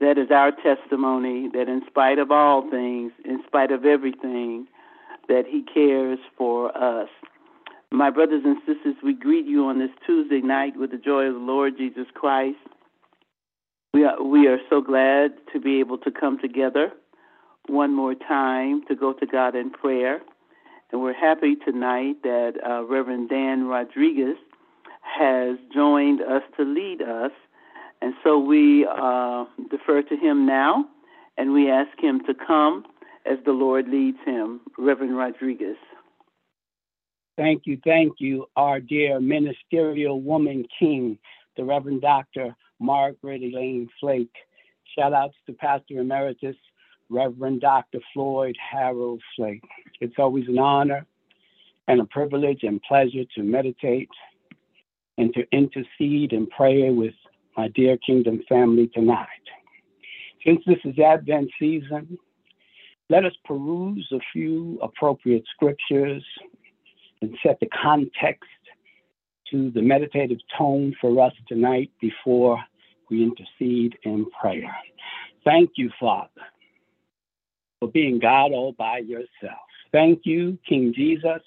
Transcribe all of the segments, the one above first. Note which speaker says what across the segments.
Speaker 1: That is our testimony that in spite of all things, in spite of everything, that He cares for us. My brothers and sisters, we greet you on this Tuesday night with the joy of the Lord Jesus Christ. We are, we are so glad to be able to come together one more time to go to God in prayer. And we're happy tonight that uh, Reverend Dan Rodriguez has joined us to lead us. And so we uh, defer to him now and we ask him to come as the Lord leads him. Reverend Rodriguez.
Speaker 2: Thank you, thank you, our dear ministerial woman king, the Reverend Dr. Margaret Elaine Flake. Shout outs to Pastor Emeritus Reverend Dr. Floyd Harold Flake. It's always an honor and a privilege and pleasure to meditate and to intercede and pray with my dear Kingdom family tonight. Since this is Advent season, let us peruse a few appropriate scriptures and set the context to the meditative tone for us tonight before we intercede in prayer. Thank you, Father, for being God all by yourself. Thank you, King Jesus,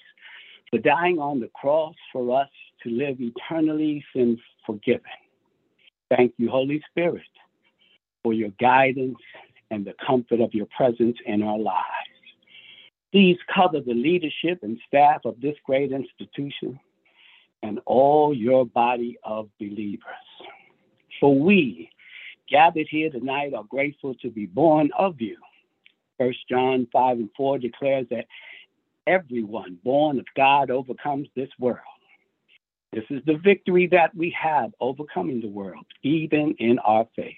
Speaker 2: for dying on the cross for us to live eternally sin forgiven. Thank you, Holy Spirit, for your guidance and the comfort of your presence in our lives. Please cover the leadership and staff of this great institution and all your body of believers. For we gathered here tonight are grateful to be born of you First John 5 and 4 declares that everyone born of God overcomes this world. This is the victory that we have overcoming the world, even in our faith.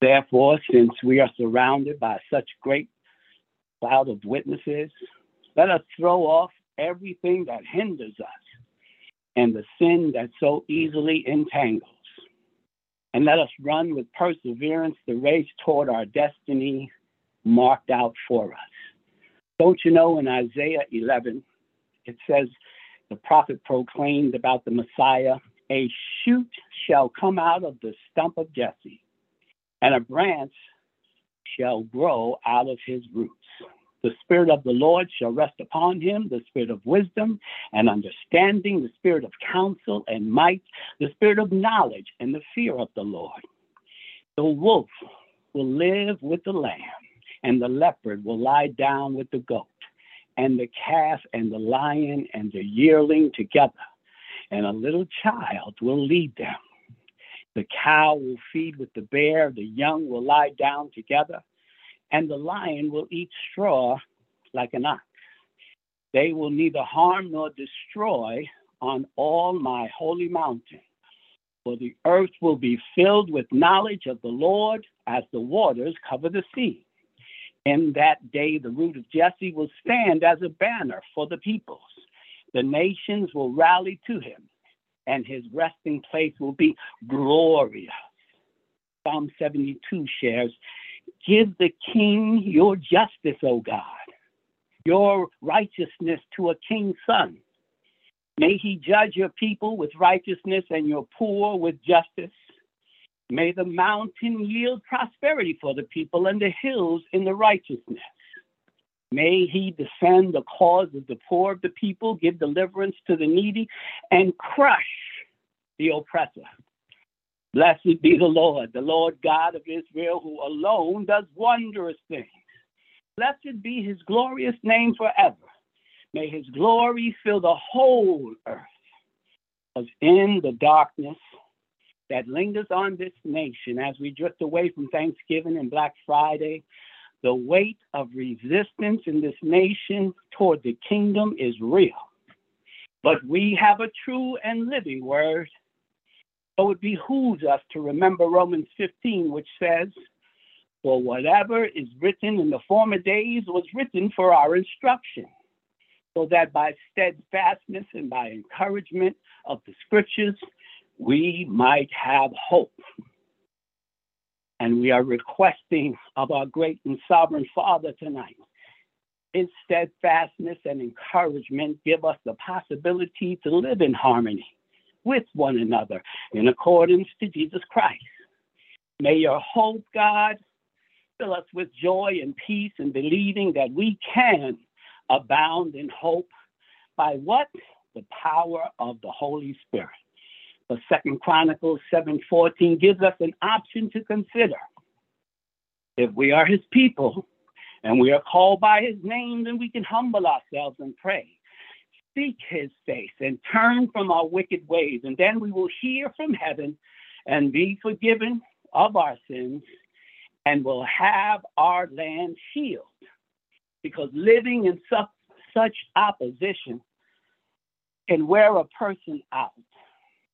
Speaker 2: Therefore, since we are surrounded by such great cloud of witnesses, let us throw off everything that hinders us and the sin that so easily entangles. And let us run with perseverance the race toward our destiny marked out for us. Don't you know in Isaiah 11, it says, the prophet proclaimed about the Messiah, a shoot shall come out of the stump of Jesse, and a branch shall grow out of his roots. The Spirit of the Lord shall rest upon him, the Spirit of wisdom and understanding, the Spirit of counsel and might, the Spirit of knowledge and the fear of the Lord. The wolf will live with the lamb and the leopard will lie down with the goat, and the calf and the lion and the yearling together, and a little child will lead them. The cow will feed with the bear, the young will lie down together, and the lion will eat straw like an ox. They will neither harm nor destroy on all my holy mountain. For the earth will be filled with knowledge of the Lord as the waters cover the sea. In that day, the root of Jesse will stand as a banner for the peoples. The nations will rally to him, and his resting place will be glorious. Psalm 72 shares Give the king your justice, O God, your righteousness to a king's son. May he judge your people with righteousness and your poor with justice. May the mountain yield prosperity for the people and the hills in the righteousness. May he defend the cause of the poor of the people, give deliverance to the needy, and crush the oppressor. Blessed be the Lord, the Lord God of Israel, who alone does wondrous things. Blessed be his glorious name forever. May his glory fill the whole earth. Because in the darkness, that lingers on this nation as we drift away from Thanksgiving and Black Friday. The weight of resistance in this nation toward the kingdom is real. But we have a true and living word. So it behooves us to remember Romans 15, which says, For whatever is written in the former days was written for our instruction, so that by steadfastness and by encouragement of the scriptures, we might have hope. And we are requesting of our great and sovereign Father tonight. His steadfastness and encouragement give us the possibility to live in harmony with one another in accordance to Jesus Christ. May your hope, God, fill us with joy and peace and believing that we can abound in hope by what? The power of the Holy Spirit. The Second Chronicles 7:14 gives us an option to consider. If we are his people and we are called by his name, then we can humble ourselves and pray. Seek his face and turn from our wicked ways, and then we will hear from heaven and be forgiven of our sins and will have our land healed. Because living in such, such opposition can wear a person out.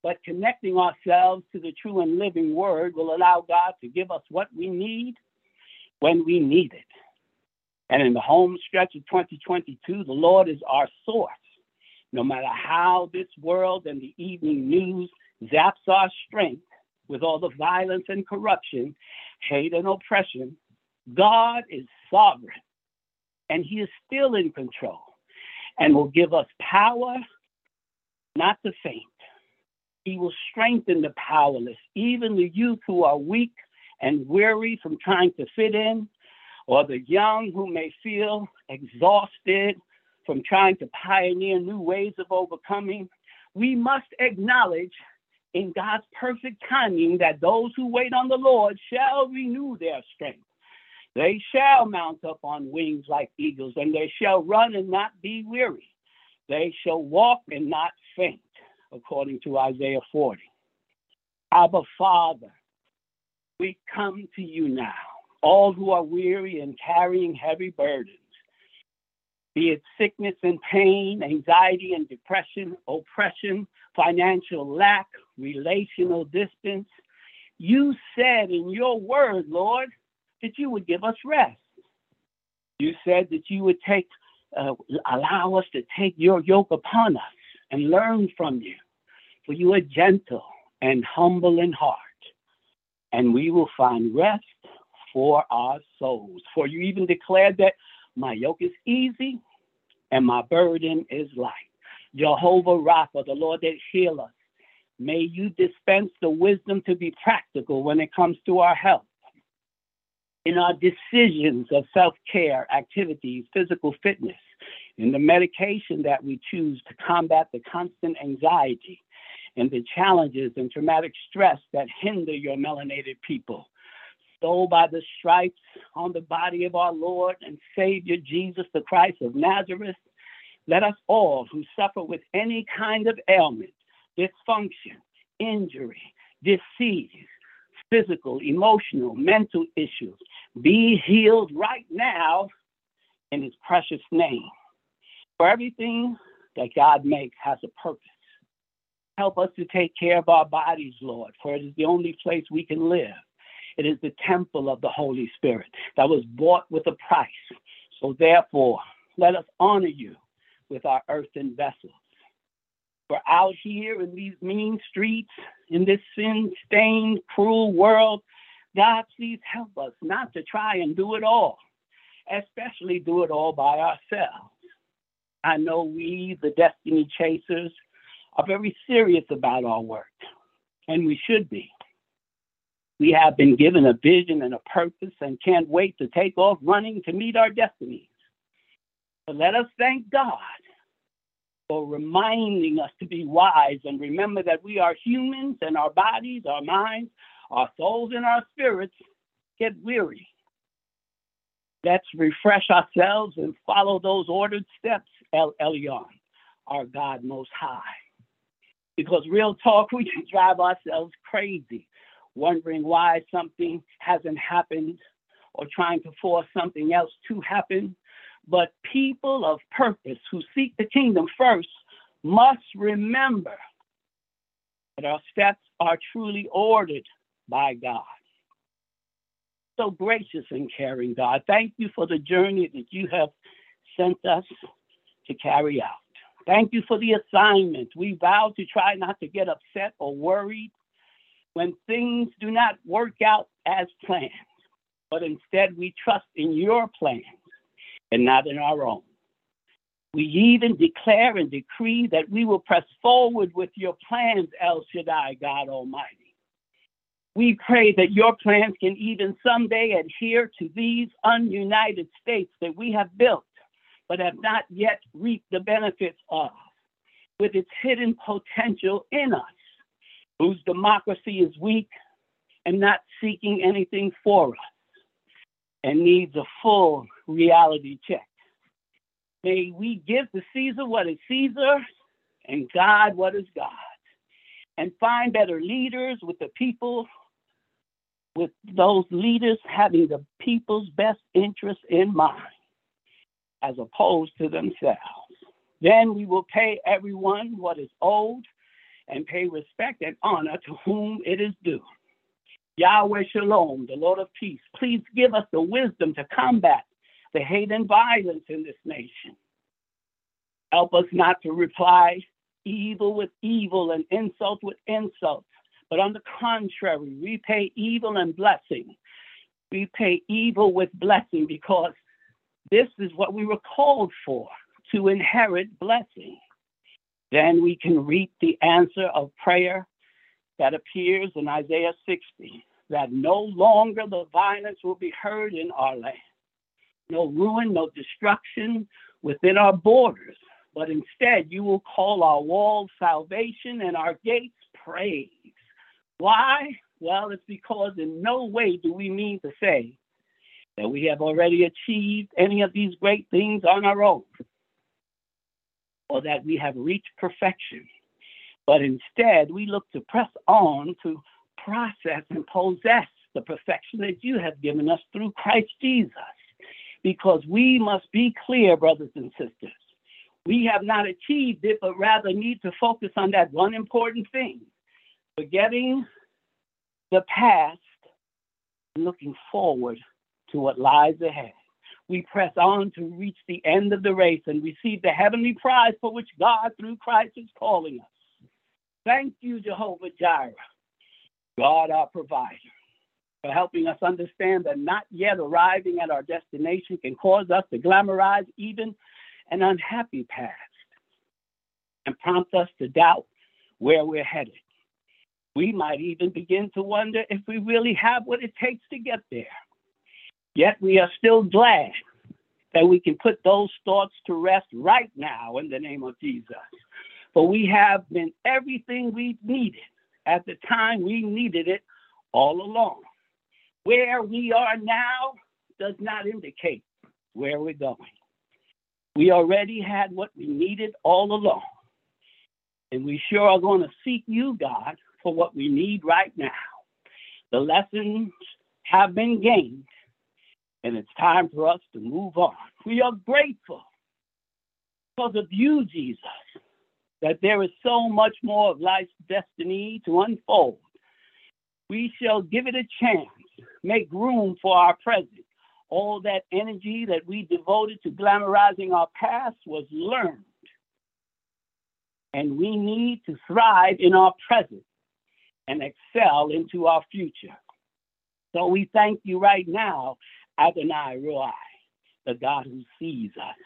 Speaker 2: But connecting ourselves to the true and living word will allow God to give us what we need when we need it. And in the home stretch of 2022, the Lord is our source. No matter how this world and the evening news zaps our strength with all the violence and corruption, hate and oppression, God is sovereign and He is still in control and will give us power not to faint. He will strengthen the powerless, even the youth who are weak and weary from trying to fit in, or the young who may feel exhausted from trying to pioneer new ways of overcoming. We must acknowledge in God's perfect timing that those who wait on the Lord shall renew their strength. They shall mount up on wings like eagles, and they shall run and not be weary. They shall walk and not faint according to Isaiah 40. Abba Father, we come to you now, all who are weary and carrying heavy burdens, be it sickness and pain, anxiety and depression, oppression, financial lack, relational distance. You said in your word, Lord, that you would give us rest. You said that you would take, uh, allow us to take your yoke upon us and learn from you for you are gentle and humble in heart, and we will find rest for our souls. For you even declared that my yoke is easy and my burden is light. Jehovah Rapha, the Lord that heals us, may you dispense the wisdom to be practical when it comes to our health. In our decisions of self care, activities, physical fitness, in the medication that we choose to combat the constant anxiety, and the challenges and traumatic stress that hinder your melanated people. So, by the stripes on the body of our Lord and Savior Jesus the Christ of Nazareth, let us all who suffer with any kind of ailment, dysfunction, injury, disease, physical, emotional, mental issues, be healed right now in His precious name. For everything that God makes has a purpose. Help us to take care of our bodies, Lord, for it is the only place we can live. It is the temple of the Holy Spirit that was bought with a price. So therefore, let us honor you with our earthen vessels. For out here in these mean streets, in this sin stained, cruel world, God, please help us not to try and do it all, especially do it all by ourselves. I know we, the destiny chasers, are very serious about our work, and we should be. We have been given a vision and a purpose and can't wait to take off running to meet our destinies. But let us thank God for reminding us to be wise and remember that we are humans and our bodies, our minds, our souls, and our spirits get weary. Let's refresh ourselves and follow those ordered steps, El Elyon, our God Most High. Because real talk, we can drive ourselves crazy, wondering why something hasn't happened or trying to force something else to happen. But people of purpose who seek the kingdom first must remember that our steps are truly ordered by God. So gracious and caring God, thank you for the journey that you have sent us to carry out. Thank you for the assignment. We vow to try not to get upset or worried when things do not work out as planned, but instead we trust in your plans and not in our own. We even declare and decree that we will press forward with your plans, El Shaddai, God Almighty. We pray that your plans can even someday adhere to these ununited states that we have built, but have not yet reaped the benefits of, with its hidden potential in us, whose democracy is weak and not seeking anything for us, and needs a full reality check. May we give to Caesar what is Caesar and God what is God, and find better leaders with the people, with those leaders having the people's best interest in mind, as opposed to themselves. Then we will pay everyone what is owed and pay respect and honor to whom it is due. Yahweh Shalom, the Lord of peace, please give us the wisdom to combat the hate and violence in this nation. Help us not to reply evil with evil and insult with insult, but on the contrary, repay evil and blessing. Repay evil with blessing because this is what we were called for to inherit blessing. Then we can reap the answer of prayer that appears in Isaiah 60 that no longer the violence will be heard in our land, no ruin, no destruction within our borders, but instead you will call our walls salvation and our gates praise. Why? Well, it's because in no way do we mean to say that we have already achieved any of these great things on our own or that we have reached perfection. But instead, we look to press on to process and possess the perfection that you have given us through Christ Jesus. Because we must be clear, brothers and sisters. We have not achieved it, but rather need to focus on that one important thing forgetting the past, and looking forward to what lies ahead. We press on to reach the end of the race and receive the heavenly prize for which God, through Christ, is calling us. Thank you, Jehovah Jireh, God our provider, for helping us understand that not yet arriving at our destination can cause us to glamorize even an unhappy past and prompt us to doubt where we're headed. We might even begin to wonder if we really have what it takes to get there. Yet we are still glad that we can put those thoughts to rest right now in the name of Jesus. For we have been everything we needed at the time we needed it all along. Where we are now does not indicate where we're going. We already had what we needed all along. And we sure are going to seek you, God, for what we need right now. The lessons have been gained, and it's time for us to move on. We are grateful because of you, Jesus, that there is so much more of life's destiny to unfold. We shall give it a chance, make room for our present. All that energy that we devoted to glamorizing our past was learned. And we need to thrive in our present and excel into our future. So we thank you right now, Adonai Roi, the God who sees us.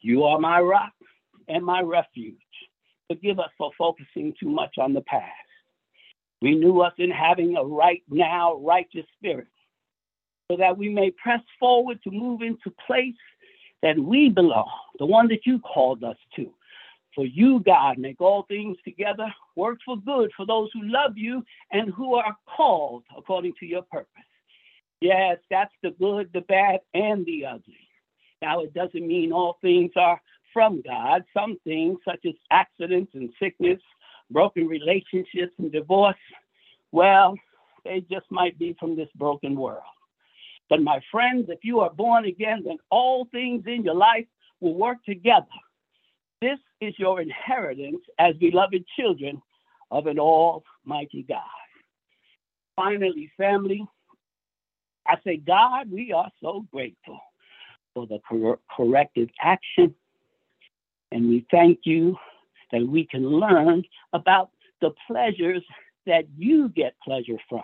Speaker 2: You are my rock and my refuge. Forgive us for focusing too much on the past. Renew us in having a right now righteous spirit so that we may press forward to move into place that we belong, the one that you called us to. For you, God, make all things together work for good for those who love you and who are called according to your purpose. Yes, that's the good, the bad, and the ugly. Now, it doesn't mean all things are from God. Some things, such as accidents and sickness, broken relationships and divorce, well, they just might be from this broken world. But my friends, if you are born again, then all things in your life will work together. This is your inheritance as beloved children of an almighty God. Finally, family, I say, God, we are so grateful for the cor- corrective action and we thank you that we can learn about the pleasures that you get pleasure from.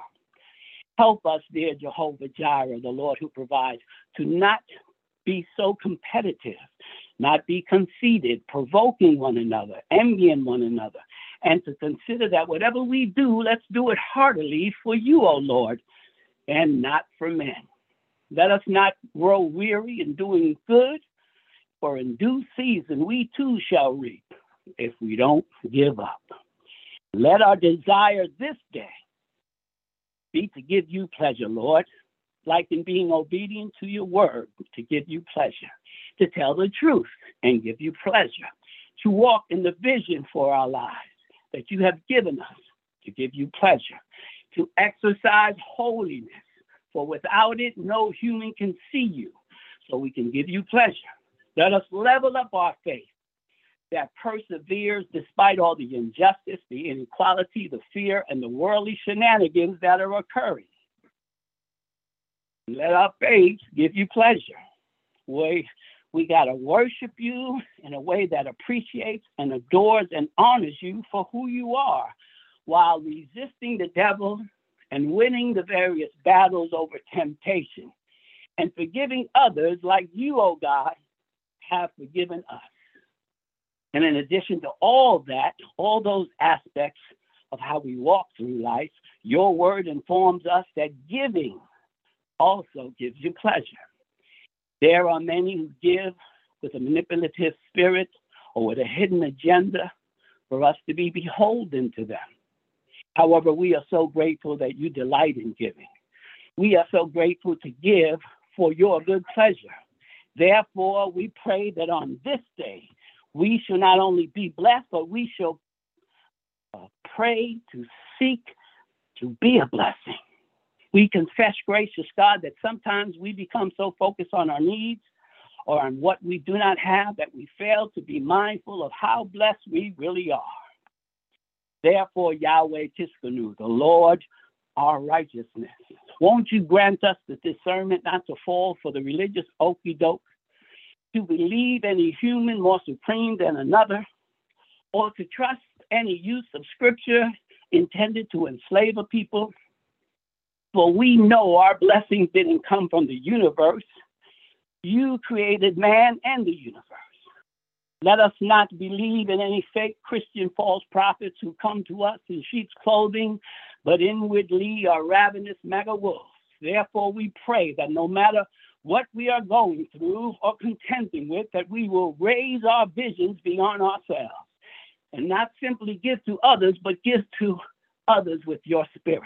Speaker 2: Help us, dear Jehovah Jireh, the Lord who provides, to not be so competitive, not be conceited, provoking one another, envying one another, and to consider that whatever we do, let's do it heartily for you, O Lord, and not for men. Let us not grow weary in doing good, for in due season we too shall reap if we don't give up. Let our desire this day be to give you pleasure, Lord, like in being obedient to your word, to give you pleasure, to tell the truth and give you pleasure, to walk in the vision for our lives that you have given us to give you pleasure, to exercise holiness, for without it, no human can see you, so we can give you pleasure. Let us level up our faith that perseveres despite all the injustice, the inequality, the fear, and the worldly shenanigans that are occurring. Let our faith give you pleasure. We, we got to worship you in a way that appreciates and adores and honors you for who you are while resisting the devil and winning the various battles over temptation and forgiving others like you, O oh God, have forgiven us. And in addition to all that, all those aspects of how we walk through life, your word informs us that giving also gives you pleasure. There are many who give with a manipulative spirit or with a hidden agenda for us to be beholden to them. However, we are so grateful that you delight in giving. We are so grateful to give for your good pleasure. Therefore, we pray that on this day, we shall not only be blessed, but we shall uh, pray to seek to be a blessing. We confess, gracious God, that sometimes we become so focused on our needs or on what we do not have that we fail to be mindful of how blessed we really are. Therefore, Yahweh Tsidkenu, the Lord, our righteousness. Won't you grant us the discernment not to fall for the religious okey doke to believe any human more supreme than another, or to trust any use of scripture intended to enslave a people. For we know our blessings didn't come from the universe. You created man and the universe. Let us not believe in any fake Christian false prophets who come to us in sheep's clothing, but inwardly are ravenous mega wolves. Therefore, we pray that no matter what we are going through or contending with, that we will raise our visions beyond ourselves and not simply give to others, but give to others with your spirit.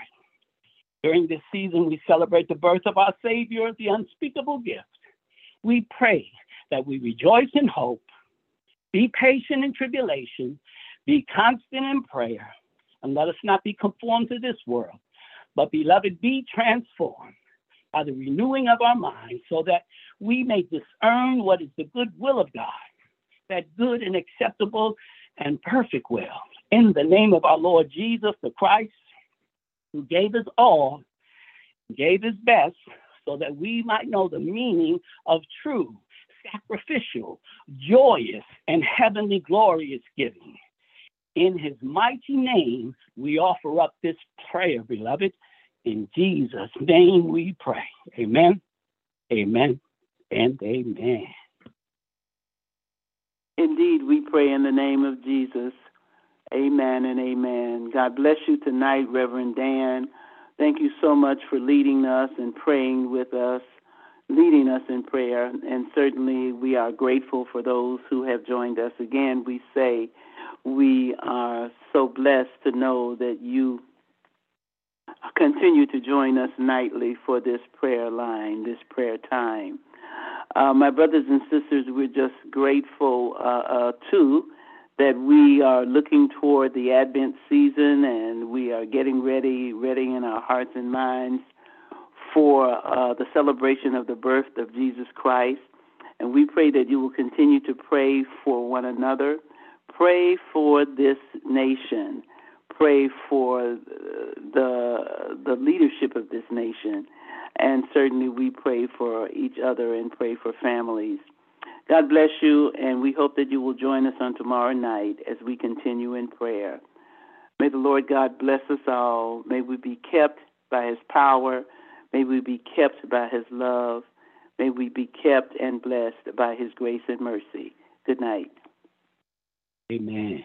Speaker 2: During this season, we celebrate the birth of our Savior, the unspeakable gift. We pray that we rejoice in hope, be patient in tribulation, be constant in prayer, and let us not be conformed to this world, but beloved, be transformed by the renewing of our minds so that we may discern what is the good will of God, that good and acceptable and perfect will. In the name of our Lord Jesus the Christ, who gave us all, gave his best, so that we might know the meaning of true, sacrificial, joyous, and heavenly glorious giving. In his mighty name, we offer up this prayer, beloved, in Jesus' name we pray. Amen, amen, and amen.
Speaker 1: Indeed, we pray in the name of Jesus. Amen and amen. God bless you tonight, Reverend Dan. Thank you so much for leading us and praying with us, leading us in prayer. And certainly we are grateful for those who have joined us. Again, we say we are so blessed to know that you continue to join us nightly for this prayer line, this prayer time. Uh, my brothers and sisters, we're just grateful uh, uh, too that we are looking toward the Advent season and we are getting ready, ready in our hearts and minds for uh, the celebration of the birth of Jesus Christ. And we pray that you will continue to pray for one another. Pray for this nation pray for the the leadership of this nation, and certainly we pray for each other and pray for families. God bless you, and we hope that you will join us on tomorrow night as we continue in prayer. May the Lord God bless us all. May we be kept by His power. May we be kept by His love. May we be kept and blessed by His grace and mercy. Good night.
Speaker 2: Amen.